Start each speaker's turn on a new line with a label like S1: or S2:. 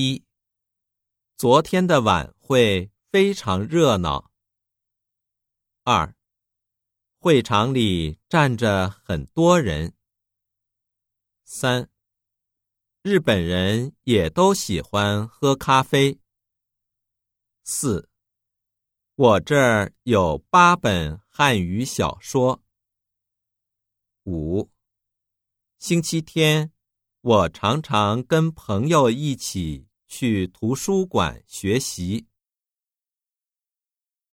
S1: 一，昨天的晚会非常热闹。二，会场里站着很多人。三，日本人也都喜欢喝咖啡。四，我这儿有八本汉语小说。五，星期天。我常常跟朋友一起去图书馆学习。